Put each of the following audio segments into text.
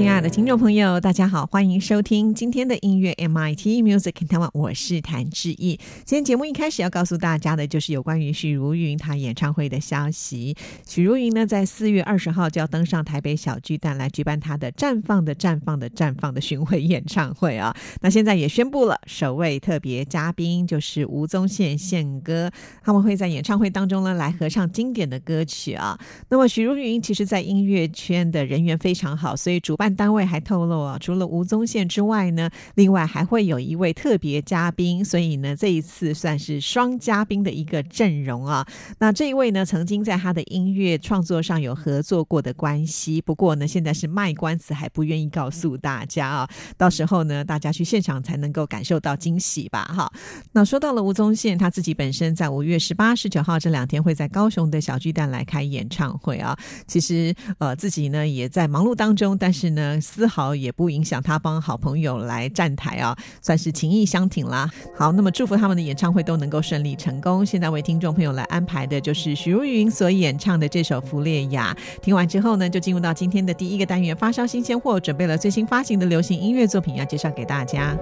亲爱的听众朋友，大家好，欢迎收听今天的音乐 MIT Music in Taiwan，我是谭志毅。今天节目一开始要告诉大家的，就是有关于许茹芸她演唱会的消息。许茹芸呢，在四月二十号就要登上台北小巨蛋来举办她的《绽放的绽放的绽放》的巡回演唱会啊。那现在也宣布了，首位特别嘉宾就是吴宗宪宪哥，他们会在演唱会当中呢来合唱经典的歌曲啊。那么许茹芸其实在音乐圈的人缘非常好，所以主办。单位还透露啊，除了吴宗宪之外呢，另外还会有一位特别嘉宾，所以呢，这一次算是双嘉宾的一个阵容啊。那这一位呢，曾经在他的音乐创作上有合作过的关系，不过呢，现在是卖关子，还不愿意告诉大家啊。到时候呢，大家去现场才能够感受到惊喜吧。哈，那说到了吴宗宪，他自己本身在五月十八、十九号这两天会在高雄的小巨蛋来开演唱会啊。其实呃，自己呢也在忙碌当中，但是呢。丝毫也不影响他帮好朋友来站台啊，算是情谊相挺啦。好，那么祝福他们的演唱会都能够顺利成功。现在为听众朋友来安排的就是许茹芸所演唱的这首《弗列雅》。听完之后呢，就进入到今天的第一个单元——发烧新鲜货，准备了最新发行的流行音乐作品要介绍给大家。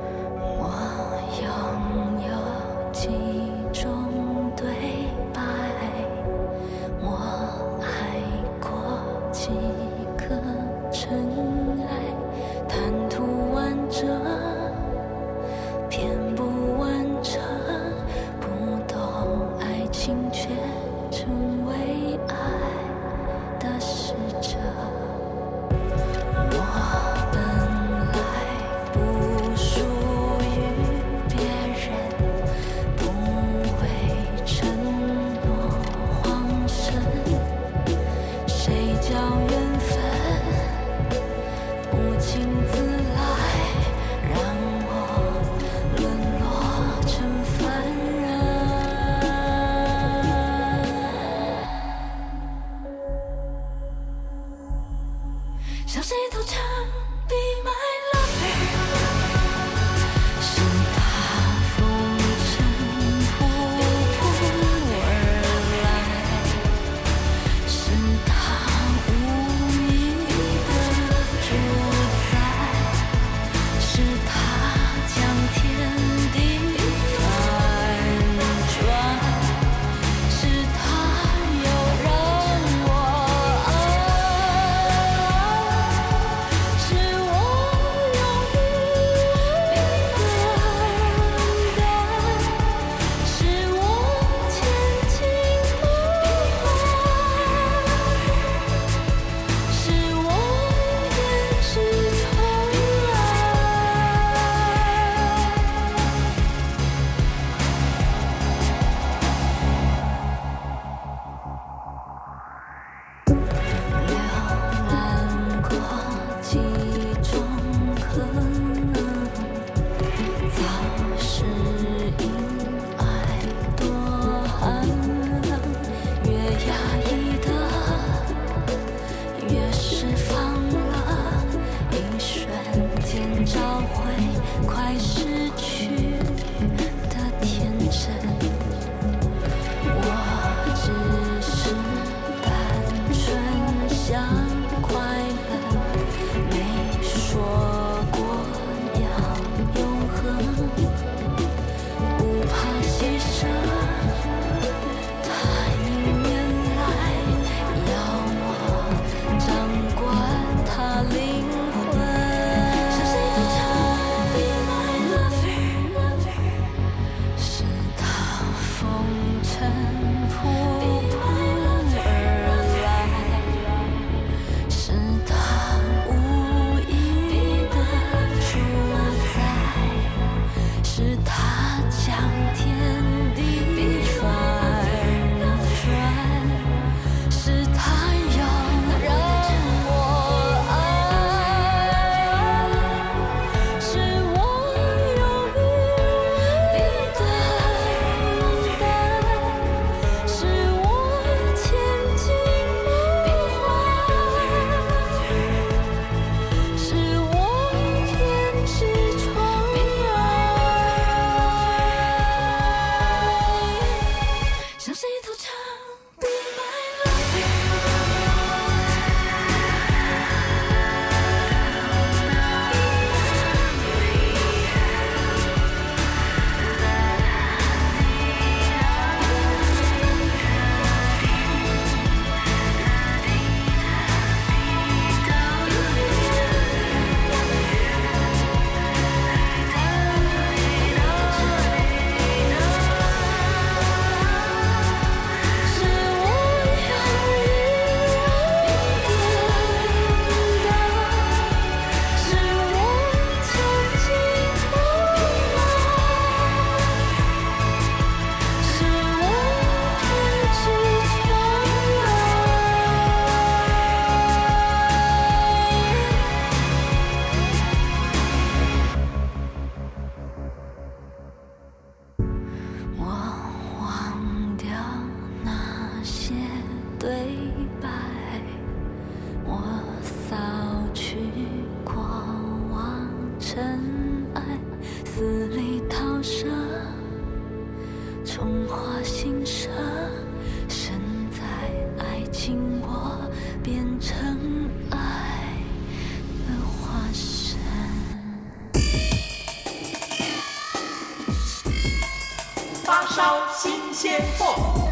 发烧新鲜货。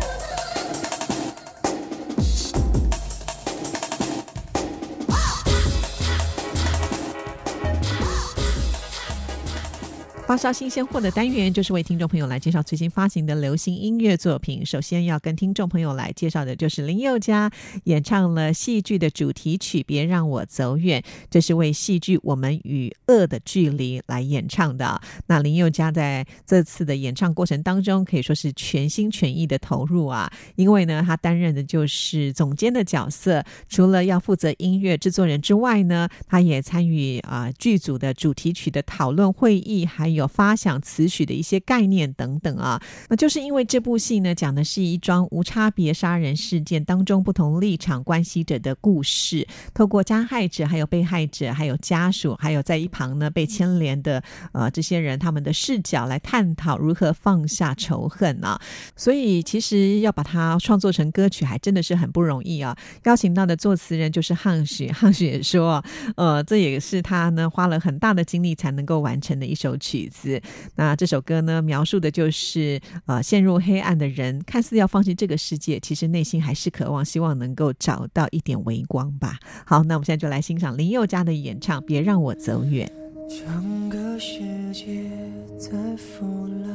烧新鲜货的单元，就是为听众朋友来介绍最新发行的流行音乐作品。首先要跟听众朋友来介绍的就是林宥嘉演唱了戏剧的主题曲《别让我走远》，这是为戏剧《我们与恶的距离》来演唱的。那林宥嘉在这次的演唱过程当中，可以说是全心全意的投入啊，因为呢，他担任的就是总监的角色，除了要负责音乐制作人之外呢，他也参与啊剧组的主题曲的讨论会议，还有。发想词曲的一些概念等等啊，那就是因为这部戏呢，讲的是一桩无差别杀人事件当中不同立场关系者的故事，透过加害者、还有被害者、还有家属，还有在一旁呢被牵连的呃这些人他们的视角来探讨如何放下仇恨啊。所以其实要把它创作成歌曲，还真的是很不容易啊。邀请到的作词人就是汉雪，汉雪说，呃，这也是他呢花了很大的精力才能够完成的一首曲。子，那这首歌呢，描述的就是呃，陷入黑暗的人，看似要放弃这个世界，其实内心还是渴望，希望能够找到一点微光吧。好，那我们现在就来欣赏林宥嘉的演唱，《别让我走远》。整个世界在腐烂，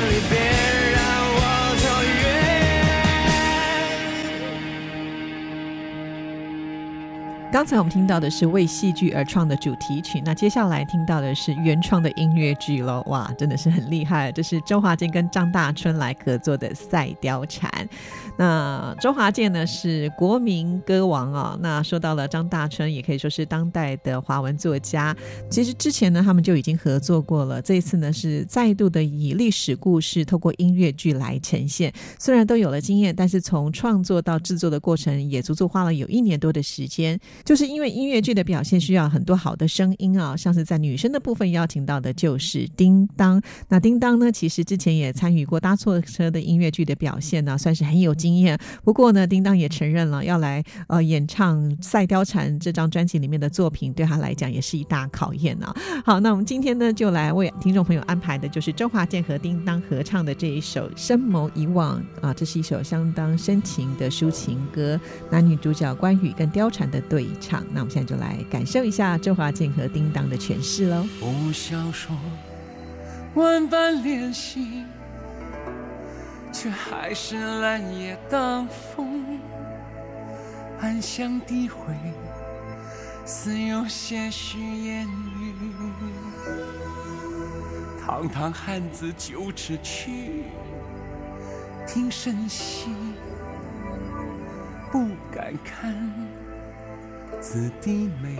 别让我走远刚才我们听到的是为戏剧而创的主题曲那接下来听到的是原创的音乐剧喽哇真的是很厉害这是周华健跟张大春来合作的赛貂蝉。那周华健呢是国民歌王啊，那说到了张大春，也可以说是当代的华文作家。其实之前呢，他们就已经合作过了，这一次呢是再度的以历史故事透过音乐剧来呈现。虽然都有了经验，但是从创作到制作的过程也足足花了有一年多的时间。就是因为音乐剧的表现需要很多好的声音啊，像是在女生的部分邀请到的就是叮当。那叮当呢，其实之前也参与过搭错车的音乐剧的表现呢，算是很有经验。不过呢，叮当也承认了要来呃演唱《赛貂蝉》这张专辑里面的作品，对他来讲也是一大考验呢。好，那我们今天呢就来为听众朋友安排的就是周华健和叮当合唱的这一首《深谋以往》啊，这是一首相当深情的抒情歌，男女主角关羽跟貂蝉的对。唱，那我们现在就来感受一下周华健和叮当的诠释喽。不想说万般练习，却还是蓝叶当风，暗香低回，似有些许言语。堂堂汉子九尺躯，听声息，不敢看。子弟美，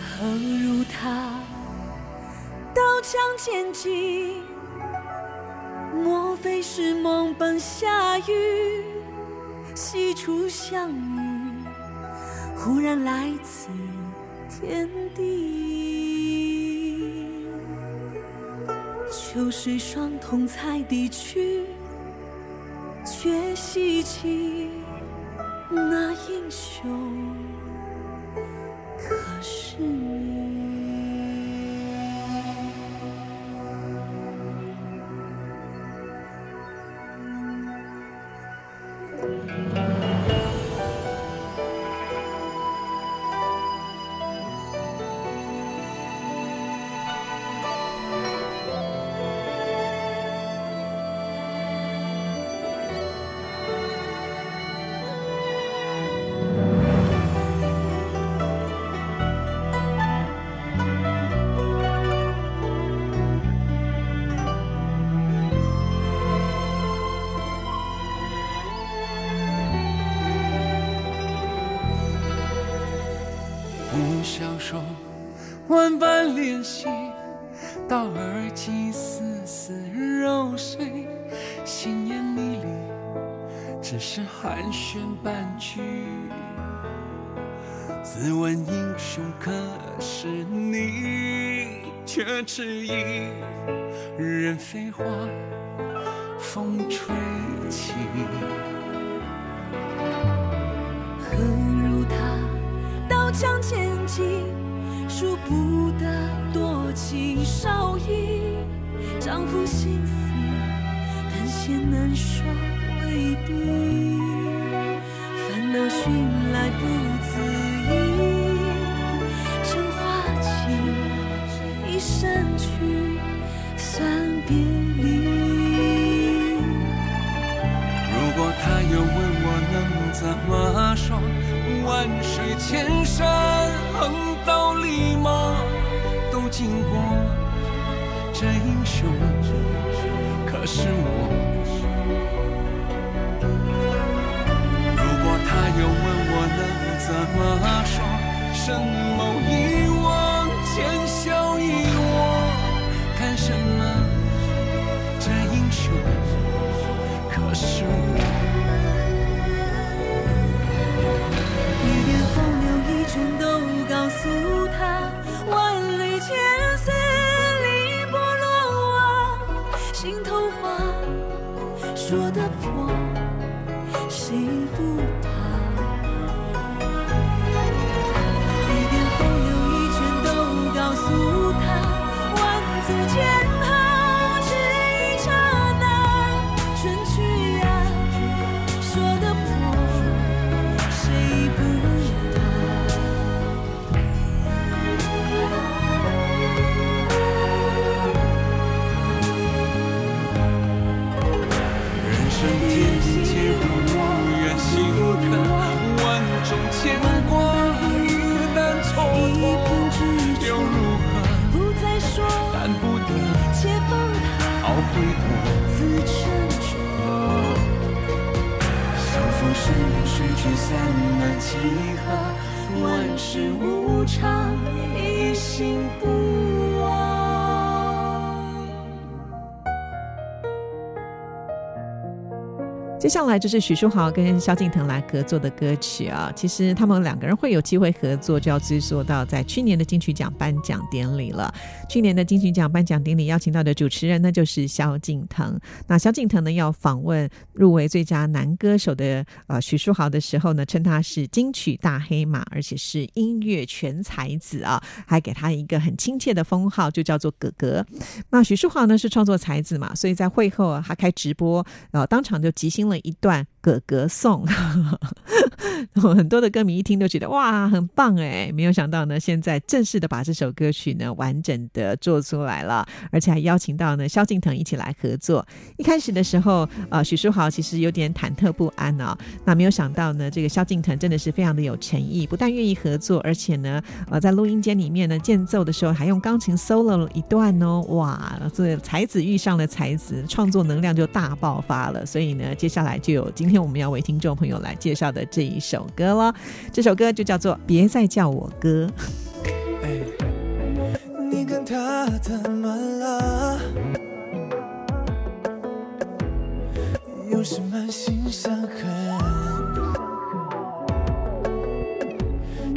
何如他刀枪剑戟？莫非是梦本下雨？西出相遇，忽然来此天地。秋水霜同采地去。却希冀那英雄可是你。万般怜惜，到耳际丝丝揉碎，心眼迷离，只是寒暄半句。自问英雄可是你，却迟疑，任飞花风吹起。何如他刀枪剑戟？数不得多情少义，丈夫心思，但嫌难说未必。烦恼寻来不自已，成花期，一生去，算别离。如果他又问我能怎么说，万水千山横。道理吗？都经过，这英雄可是我。如果他又问我能怎么说，告几何，万事无常，一心接下来就是许书豪跟萧敬腾来合作的歌曲啊。其实他们两个人会有机会合作，就要追溯到在去年的金曲奖颁奖典礼了。去年的金曲奖颁奖典礼邀请到的主持人呢，就是萧敬腾。那萧敬腾呢，要访问入围最佳男歌手的呃许书豪的时候呢，称他是金曲大黑马，而且是音乐全才子啊，还给他一个很亲切的封号，就叫做哥哥。那许书豪呢是创作才子嘛，所以在会后啊，他开直播，呃，当场就即兴了一段哥哥颂。很多的歌迷一听都觉得哇，很棒哎！没有想到呢，现在正式的把这首歌曲呢完整的做出来了，而且还邀请到呢萧敬腾一起来合作。一开始的时候，呃，许书豪其实有点忐忑不安哦。那没有想到呢，这个萧敬腾真的是非常的有诚意，不但愿意合作，而且呢，呃，在录音间里面呢间奏的时候还用钢琴 solo 了一段哦。哇，这才子遇上了才子，创作能量就大爆发了。所以呢，接下来就有今天我们要为听众朋友来介绍的这一首歌了。这首歌就叫做《别再叫我哥》。你跟他怎么了？有什么心伤痕？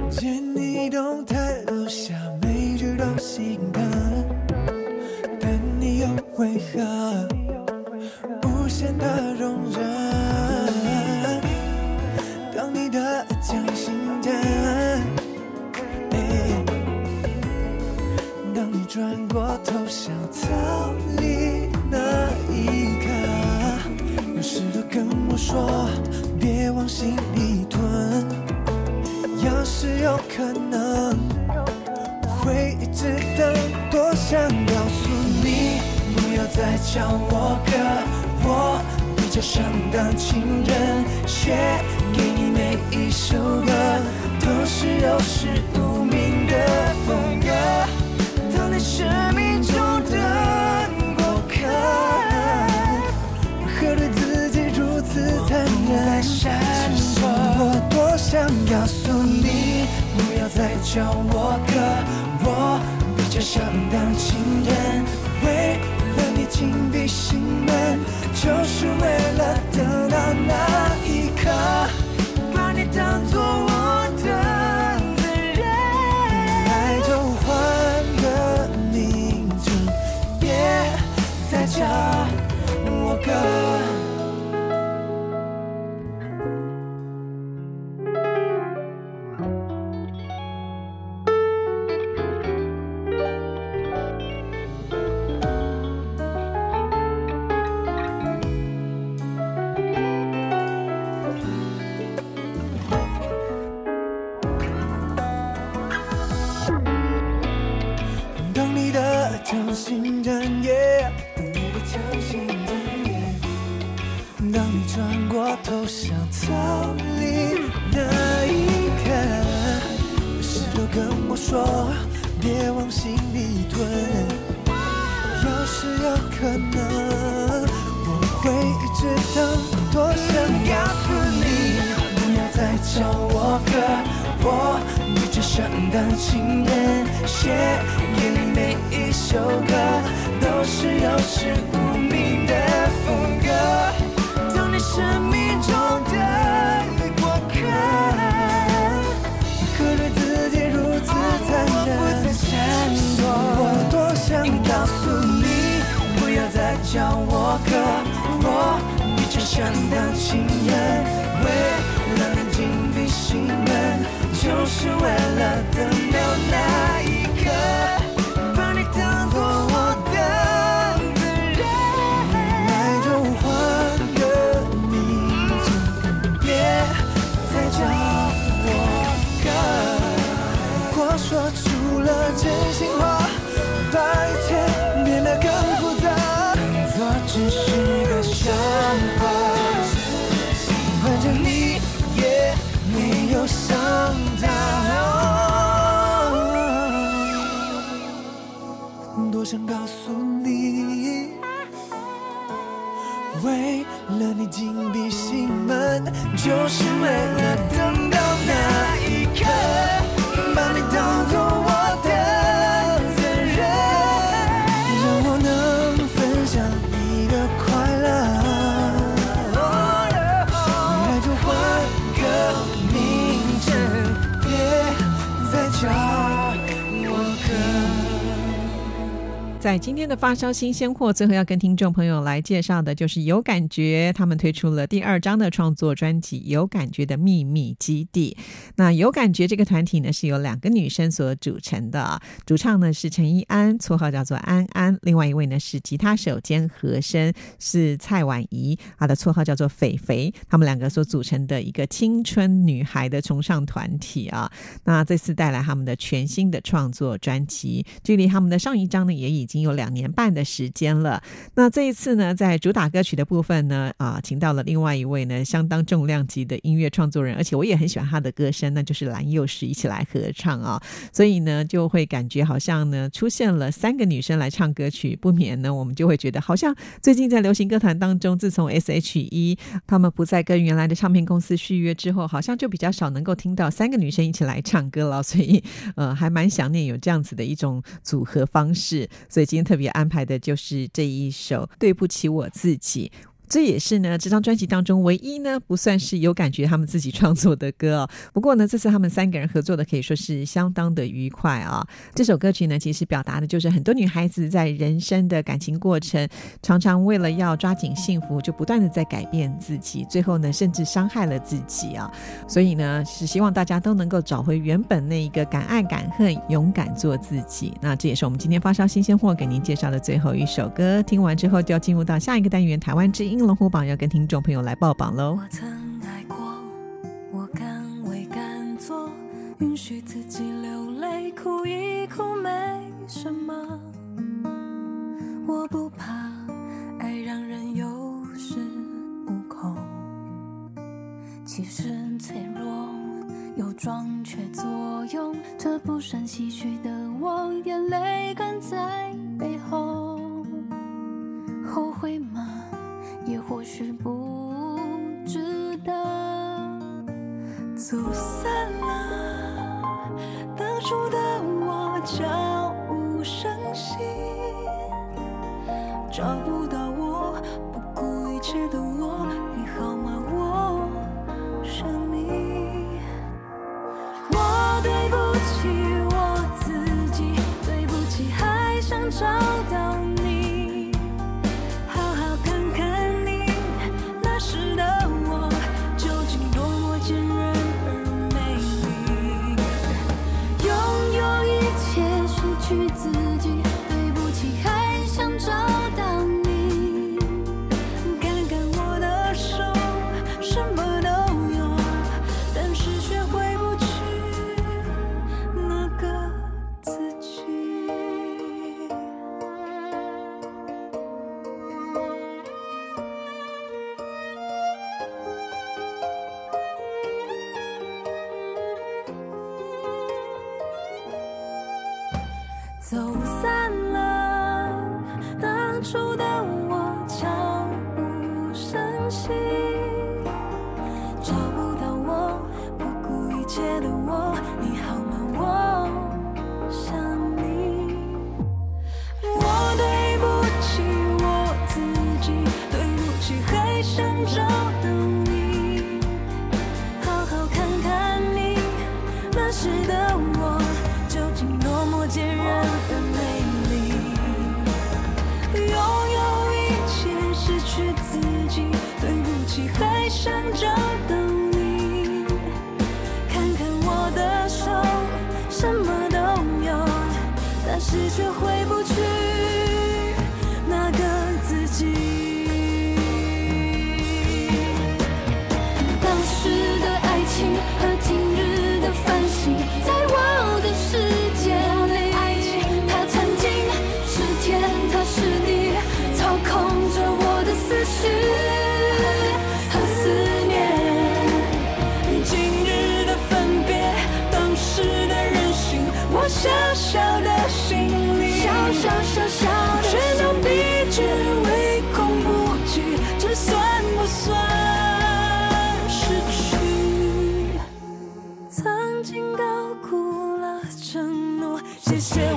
见你动态留下每句都心疼，但你又为何转过头想逃离那一刻，有时都跟我说别往心里吞。要是有可能，会一直等。多想告诉你，不要再叫我哥，我比较想当情人，写给你每一首歌都是有始无生命中的过客，为何对自己如此残忍？我多想告诉你，不要再叫我哥，我比较想当情人，为了你紧闭心门，就是为了等到那想告诉你，为了你紧闭心门，就是为了在今天的发烧新鲜货，最后要跟听众朋友来介绍的就是有感觉，他们推出了第二张的创作专辑《有感觉的秘密基地》。那有感觉这个团体呢，是由两个女生所组成的，主唱呢是陈依安，绰号叫做安安；另外一位呢是吉他手兼和声是蔡婉仪，她的绰号叫做肥肥。他们两个所组成的一个青春女孩的崇尚团体啊。那这次带来他们的全新的创作专辑，距离他们的上一张呢也已经已经有两年半的时间了。那这一次呢，在主打歌曲的部分呢，啊，请到了另外一位呢相当重量级的音乐创作人，而且我也很喜欢他的歌声，那就是蓝又时一起来合唱啊。所以呢，就会感觉好像呢出现了三个女生来唱歌曲，不免呢我们就会觉得好像最近在流行歌坛当中，自从 S.H.E 他们不再跟原来的唱片公司续约之后，好像就比较少能够听到三个女生一起来唱歌了。所以呃，还蛮想念有这样子的一种组合方式。所以今天特别安排的就是这一首《对不起我自己》。这也是呢，这张专辑当中唯一呢不算是有感觉他们自己创作的歌哦。不过呢，这次他们三个人合作的可以说是相当的愉快啊。这首歌曲呢，其实表达的就是很多女孩子在人生的感情过程，常常为了要抓紧幸福，就不断的在改变自己，最后呢，甚至伤害了自己啊。所以呢，是希望大家都能够找回原本那一个敢爱敢恨、勇敢做自己。那这也是我们今天发烧新鲜货给您介绍的最后一首歌。听完之后，就要进入到下一个单元——台湾之音。龙虎榜要跟听众朋友来报榜喽！我曾爱过，我敢为敢做，允许自己流泪，哭一哭没什么。我不怕爱让人有恃无恐，其实脆弱有装却作用，这不胜唏嘘的我，眼泪干在当初的 sister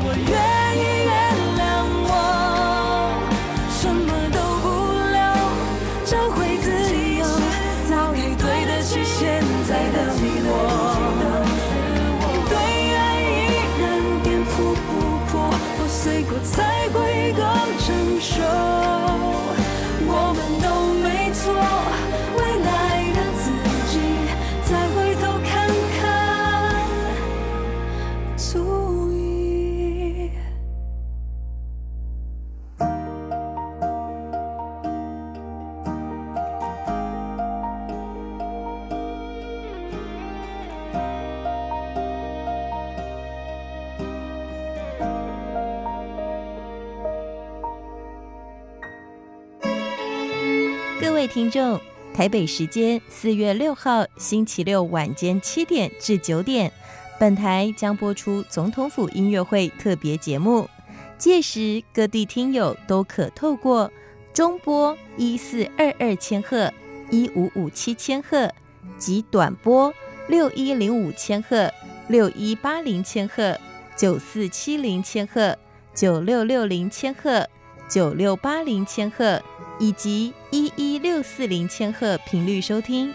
台北时间四月六号星期六晚间七点至九点，本台将播出总统府音乐会特别节目。届时各地听友都可透过中波一四二二千赫、一五五七千赫及短波六一零五千赫、六一八零千赫、九四七零千赫、九六六零千赫、九六八零千赫以及一一六四零千赫频率收听。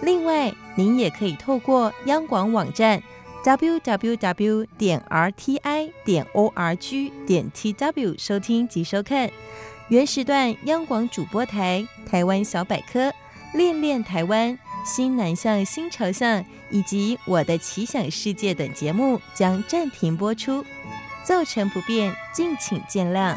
另外，您也可以透过央广网站 www 点 rti 点 org 点 tw 收听及收看原时段央广主播台、台湾小百科、恋恋台湾、新南向新朝向以及我的奇想世界等节目将暂停播出，造成不便，敬请见谅。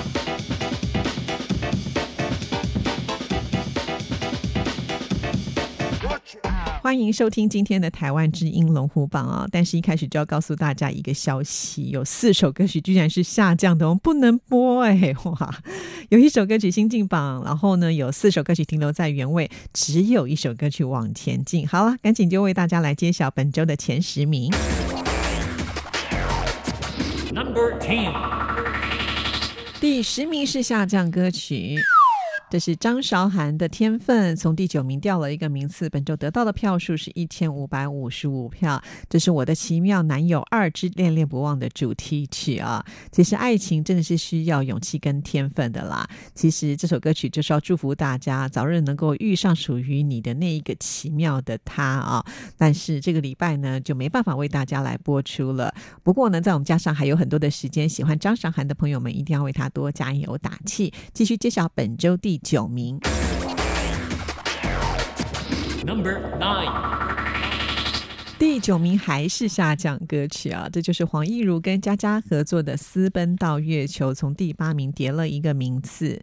欢迎收听今天的台湾之音龙虎榜啊！但是一开始就要告诉大家一个消息，有四首歌曲居然是下降的，我们不能播哎、哇！有一首歌曲新进榜，然后呢有四首歌曲停留在原位，只有一首歌曲往前进。好了，赶紧就为大家来揭晓本周的前十名。Number ten，第十名是下降歌曲。这是张韶涵的《天分》，从第九名掉了一个名次，本周得到的票数是一千五百五十五票。这是我的奇妙男友二之恋恋不忘的主题曲啊！其实爱情真的是需要勇气跟天分的啦。其实这首歌曲就是要祝福大家早日能够遇上属于你的那一个奇妙的他啊！但是这个礼拜呢就没办法为大家来播出了。不过呢，在我们加上还有很多的时间，喜欢张韶涵的朋友们一定要为他多加油打气。继续揭晓本周第九名。Number nine，第九名还是下降歌曲啊，这就是黄义儒跟佳佳合作的《私奔到月球》，从第八名跌了一个名次。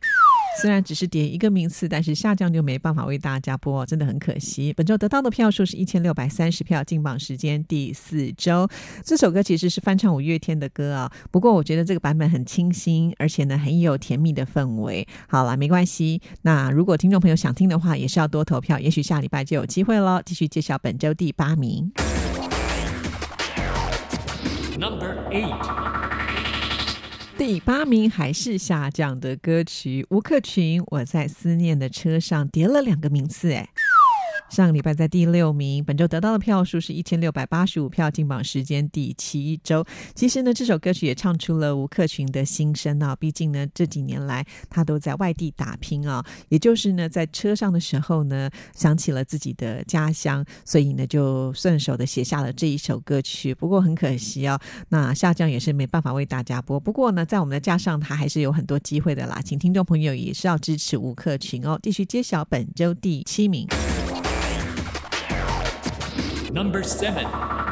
虽然只是跌一个名次，但是下降就没办法为大家播，真的很可惜。本周得到的票数是一千六百三十票，进榜时间第四周。这首歌其实是翻唱五月天的歌啊，不过我觉得这个版本很清新，而且呢很有甜蜜的氛围。好了，没关系。那如果听众朋友想听的话，也是要多投票，也许下礼拜就有机会喽。继续揭晓本周第八名。Number eight，第八名还是下降的歌曲，吴克群《我在思念的车上》叠了两个名次，哎。上个礼拜在第六名，本周得到的票数是一千六百八十五票，进榜时间第七周。其实呢，这首歌曲也唱出了吴克群的心声啊。毕竟呢，这几年来他都在外地打拼啊，也就是呢，在车上的时候呢，想起了自己的家乡，所以呢，就顺手的写下了这一首歌曲。不过很可惜哦，那下降也是没办法为大家播。不过呢，在我们的架上，他还是有很多机会的啦，请听众朋友也是要支持吴克群哦。继续揭晓本周第七名。Number 7.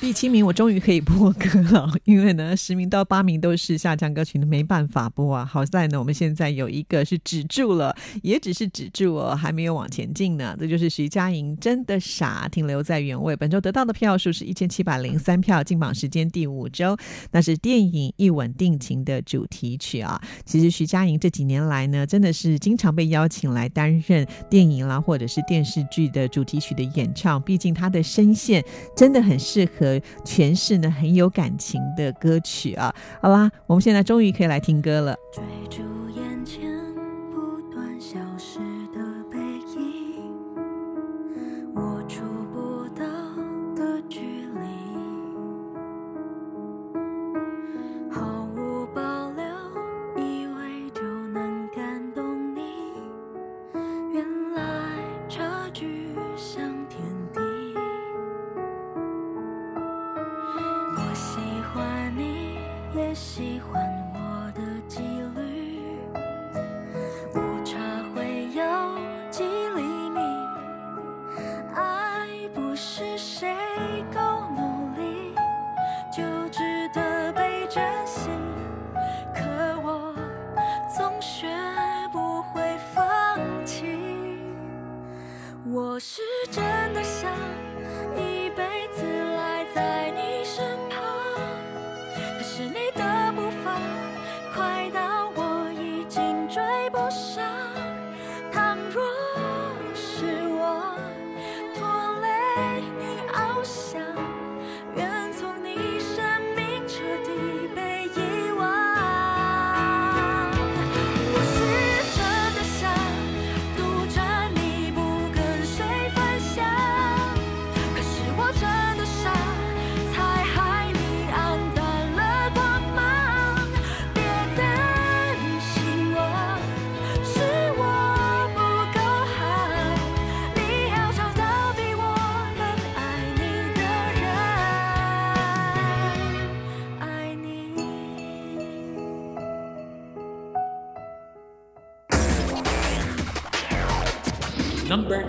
第七名，我终于可以播歌了，因为呢，十名到八名都是下降歌曲，没办法播啊。好在呢，我们现在有一个是止住了，也只是止住哦，还没有往前进呢。这就是徐佳莹真的傻，停留在原位。本周得到的票数是一千七百零三票，进榜时间第五周，那是电影《一吻定情》的主题曲啊。其实徐佳莹这几年来呢，真的是经常被邀请来担任电影啦，或者是电视剧的主题曲的演唱。毕竟她的声线真的很适合诠释呢很有感情的歌曲啊。好啦，我们现在终于可以来听歌了。追逐眼前不消失的背影，我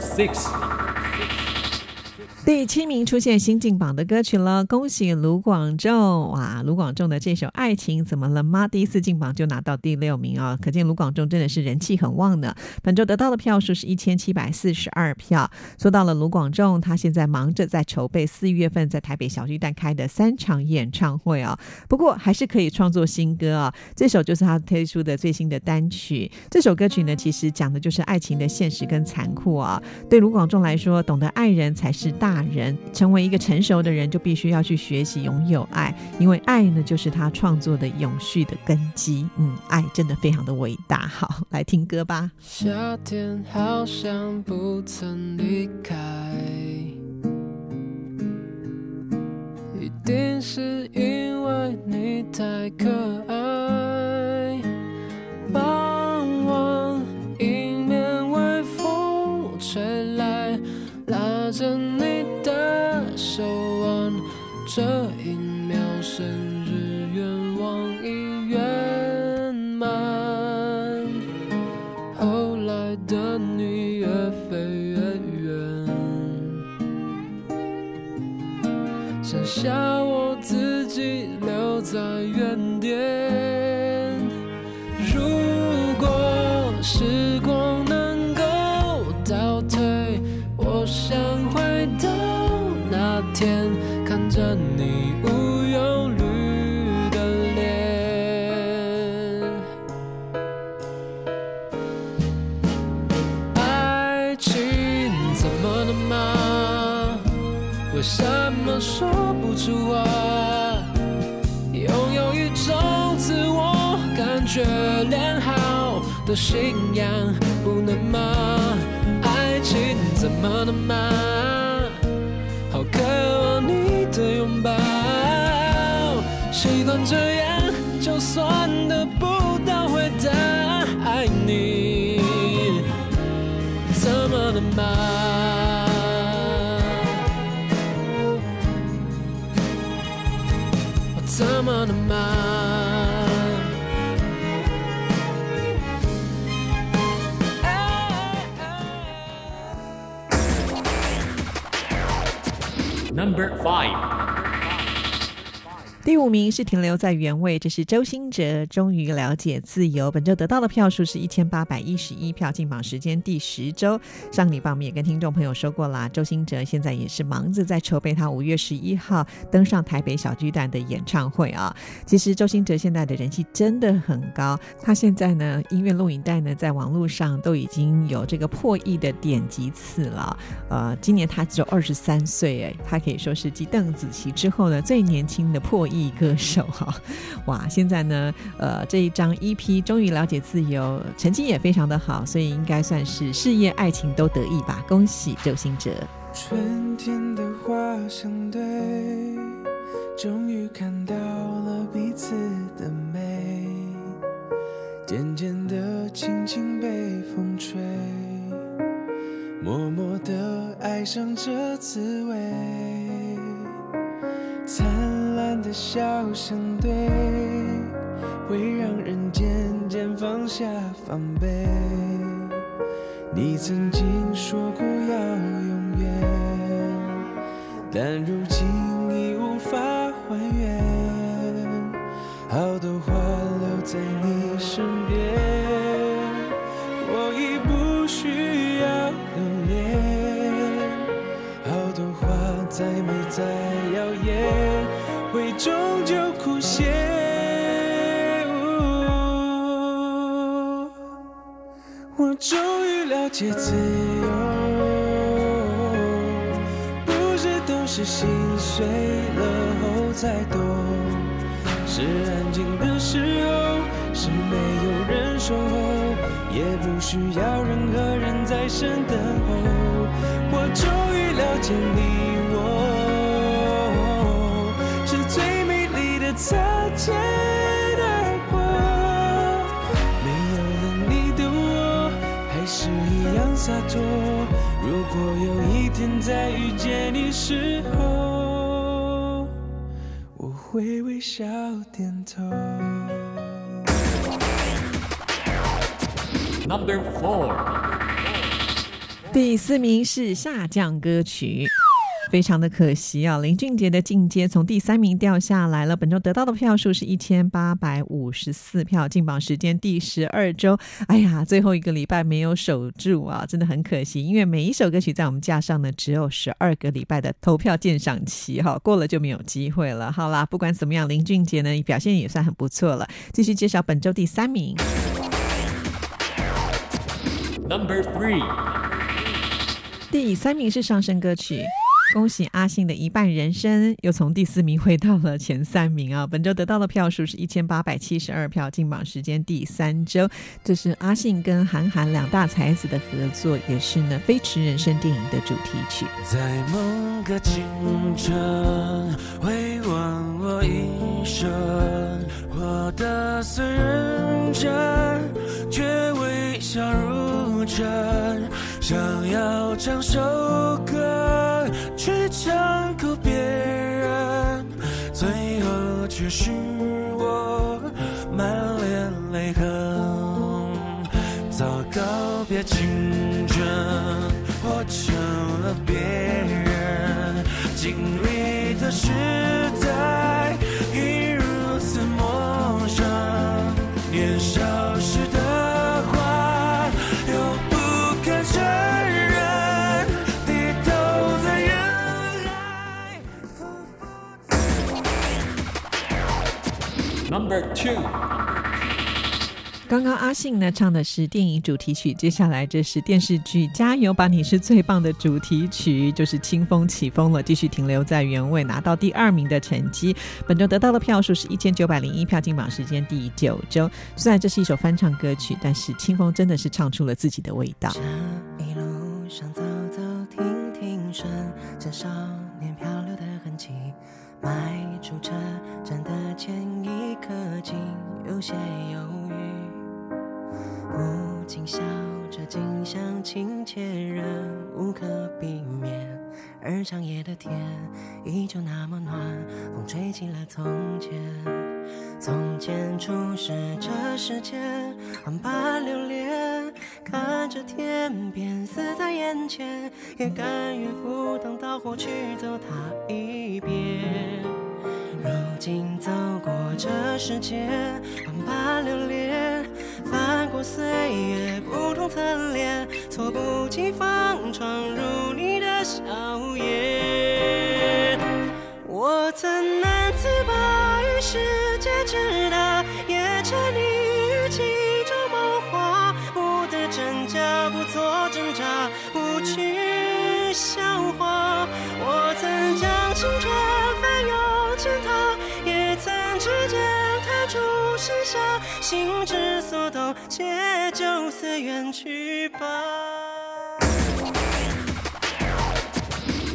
six，第七名出现新进榜的歌曲了，恭喜卢广仲！哇，卢广仲的这首《爱情怎么了吗》第一次进榜就拿到第六名啊、可见卢广仲真的是人气很旺呢。本周得到的票数是一千七百四十二票。说到了卢广仲，他现在忙着在筹备四月份在台北小巨蛋开的三场演唱会啊、不过还是可以创作新歌啊。这首就是他推出的最新的单曲。这首歌曲呢，其实讲的就是爱情的现实跟残酷啊。对卢广仲来说，懂得爱人才是大人。成为一个成熟的人，就必须要去学习拥有爱，因为爱呢，就是他创作的永续的根基。嗯，爱真的非常的伟大。好，来听歌吧。夏天好像不曾离开，一定是因为你太可爱。这一秒生日愿望已圆满。后来的你越飞越远，剩下信仰，不能吗？爱情怎么能吗？好渴望你的拥抱，习惯这样，就算得不 Number 5第五名是停留在原位，这是周兴哲终于了解自由。本周得到的票数是一千八百一十一票，进榜时间第十周。上礼拜我们也跟听众朋友说过啦，周兴哲现在也是忙着在筹备他五月十一号登上台北小巨蛋的演唱会啊。其实周兴哲现在的人气真的很高，他现在呢音乐录影带呢在网络上都已经有这个破亿的点击次了。呃，今年他只有二十三岁，哎，他可以说是继邓紫棋之后呢最年轻的破亿裔歌手哈。哇，现在呢，呃，这一张 EP 终于了解自由，成绩也非常的好，所以应该算是事业、爱情都得意吧。恭喜周兴哲。春天的花相对，终于看到了彼此的美，渐渐的，轻轻被风吹，默默的爱上这滋味，的笑相对，会让人渐渐放下防备。你曾经说过要永远，但如些自由，不是都是心碎了后才懂，是安静的时候，是没有人守候，也不需要任何人在身等候。我终于了解你我，是最美丽的擦肩洒脱。如果有一天再遇见你时候，我会微笑点头。Number four，第四名是下降歌曲。非常的可惜啊，林俊杰的进阶从第三名掉下来了。本周得到的票数是一千八百五十四票，进榜时间第十二周。哎呀，最后一个礼拜没有守住啊，真的很可惜。因为每一首歌曲在我们架上呢，只有十二个礼拜的投票鉴赏期，哈，过了就没有机会了。好啦，不管怎么样，林俊杰呢表现也算很不错了。继续介绍本周第三名。Number three，第三名是上升歌曲。恭喜阿信的一半人生又从第四名回到了前三名啊！本周得到的票数是一千八百七十二票，进榜时间第三周。这是阿信跟韩寒两大才子的合作，也是呢《飞驰人生》电影的主题曲。在某个清晨，回望我一生，活得虽认真，却微笑如真。想要唱首歌去唱够别人，最后却是我满脸泪痕。早告别青春，活成了别人。经历的时代刚刚阿信呢唱的是电影主题曲，接下来这是电视剧《加油吧，你是最棒》的主题曲，就是《清风起风了》，继续停留在原位，拿到第二名的成绩。本周得到的票数是一千九百零一票，进榜时间第九周。虽然这是一首翻唱歌曲，但是清风真的是唱出了自己的味道。一路上走走停停，顺着少年漂流的痕迹。迈出车站的前一刻，竟有些犹豫。不禁笑着，近乡情怯，人无可避免。而长夜的天依旧那么暖，风吹起了从前。从前初识这世间，万般流连，看着天边死在眼前，也甘愿赴汤蹈火去走它一遍。如今走过这世间，万般流连，翻过岁月不同侧脸，猝不及防闯入你的笑颜。我曾下心之所动，且就此远去吧。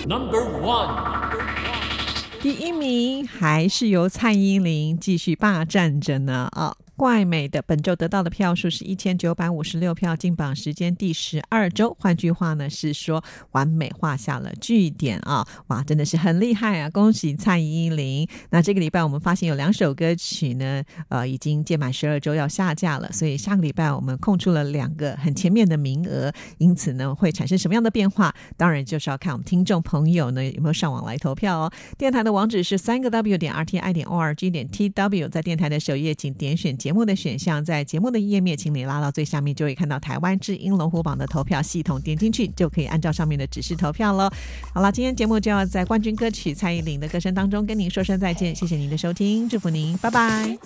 Number one，第一名还是由蔡依林继续霸占着呢啊。怪美的本周得到的票数是一千九百五十六票，进榜时间第十二周。换句话呢，是说完美画下了句点啊！哇，真的是很厉害啊！恭喜蔡依林。那这个礼拜我们发现有两首歌曲呢，呃，已经届满十二周要下架了，所以下个礼拜我们空出了两个很前面的名额，因此呢，会产生什么样的变化？当然就是要看我们听众朋友呢有没有上网来投票哦。电台的网址是三个 w 点 r t i 点 o r g 点 t w，在电台的首页请点选。节目的选项在节目的页面，请你拉到最下面，就会看到台湾智音龙虎榜的投票系统，点进去就可以按照上面的指示投票喽。好了，今天节目就要在冠军歌曲蔡依林的歌声当中跟您说声再见，谢谢您的收听，祝福您，拜拜。